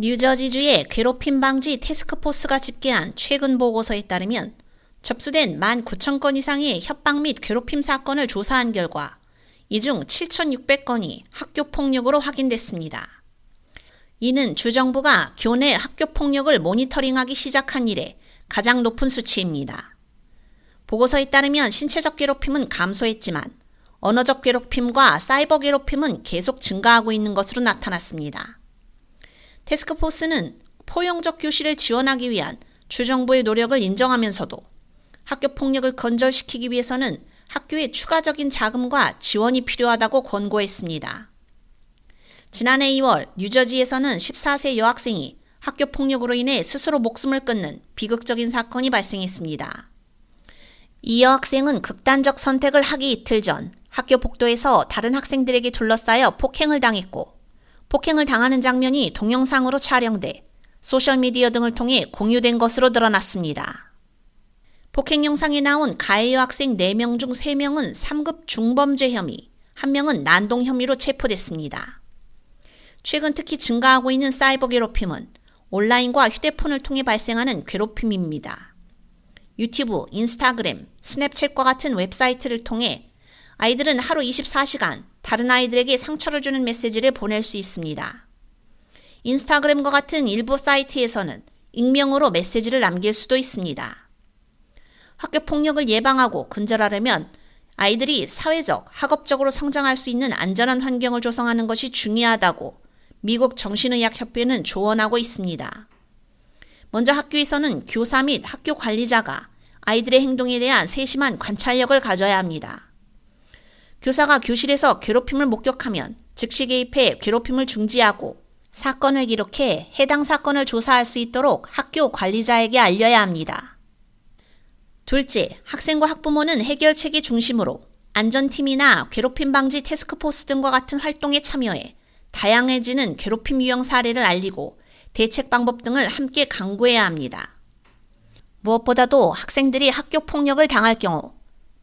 뉴저지주의 괴롭힘 방지 테스크포스가 집계한 최근 보고서에 따르면 접수된 1만 9천 건 이상의 협박 및 괴롭힘 사건을 조사한 결과 이 중 7,600건이 학교 폭력으로 확인됐습니다. 이는 주정부가 교내 학교 폭력을 모니터링하기 시작한 이래 가장 높은 수치입니다. 보고서에 따르면 신체적 괴롭힘은 감소했지만 언어적 괴롭힘과 사이버 괴롭힘은 계속 증가하고 있는 것으로 나타났습니다. 테스크포스는 포용적 교실을 지원하기 위한 주정부의 노력을 인정하면서도 학교 폭력을 건절시키기 위해서는 학교에 추가적인 자금과 지원이 필요하다고 권고했습니다. 지난해 2월 뉴저지에서는 14세 여학생이 학교 폭력으로 인해 스스로 목숨을 끊는 비극적인 사건이 발생했습니다. 이 여학생은 극단적 선택을 하기 이틀 전 학교 복도에서 다른 학생들에게 둘러싸여 폭행을 당했고 폭행을 당하는 장면이 동영상으로 촬영돼 소셜미디어 등을 통해 공유된 것으로 드러났습니다. 폭행 영상에 나온 가해 여 학생 4명 중 3명은 3급 중범죄 혐의, 1명은 난동 혐의로 체포됐습니다. 최근 특히 증가하고 있는 사이버 괴롭힘은 온라인과 휴대폰을 통해 발생하는 괴롭힘입니다. 유튜브, 인스타그램, 스냅챗과 같은 웹사이트를 통해 아이들은 하루 24시간 다른 아이들에게 상처를 주는 메시지를 보낼 수 있습니다. 인스타그램과 같은 일부 사이트에서는 익명으로 메시지를 남길 수도 있습니다. 학교 폭력을 예방하고 근절하려면 아이들이 사회적, 학업적으로 성장할 수 있는 안전한 환경을 조성하는 것이 중요하다고 미국 정신의학협회는 조언하고 있습니다. 먼저 학교에서는 교사 및 학교 관리자가 아이들의 행동에 대한 세심한 관찰력을 가져야 합니다. 교사가 교실에서 괴롭힘을 목격하면 즉시 개입해 괴롭힘을 중지하고 사건을 기록해 해당 사건을 조사할 수 있도록 학교 관리자에게 알려야 합니다. 둘째, 학생과 학부모는 해결책의 중심으로 안전팀이나 괴롭힘 방지 테스크포스 등과 같은 활동에 참여해 다양해지는 괴롭힘 유형 사례를 알리고 대책 방법 등을 함께 강구해야 합니다. 무엇보다도 학생들이 학교 폭력을 당할 경우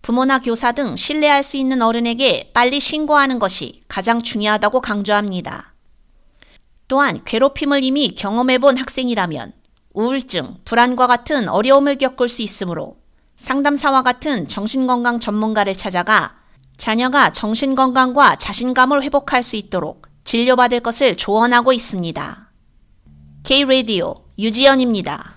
부모나 교사 등 신뢰할 수 있는 어른에게 빨리 신고하는 것이 가장 중요하다고 강조합니다. 또한 괴롭힘을 이미 경험해 본 학생이라면 우울증, 불안과 같은 어려움을 겪을 수 있으므로 상담사와 같은 정신건강 전문가를 찾아가 자녀가 정신건강과 자신감을 회복할 수 있도록 진료받을 것을 조언하고 있습니다. K-Radio 유지연입니다.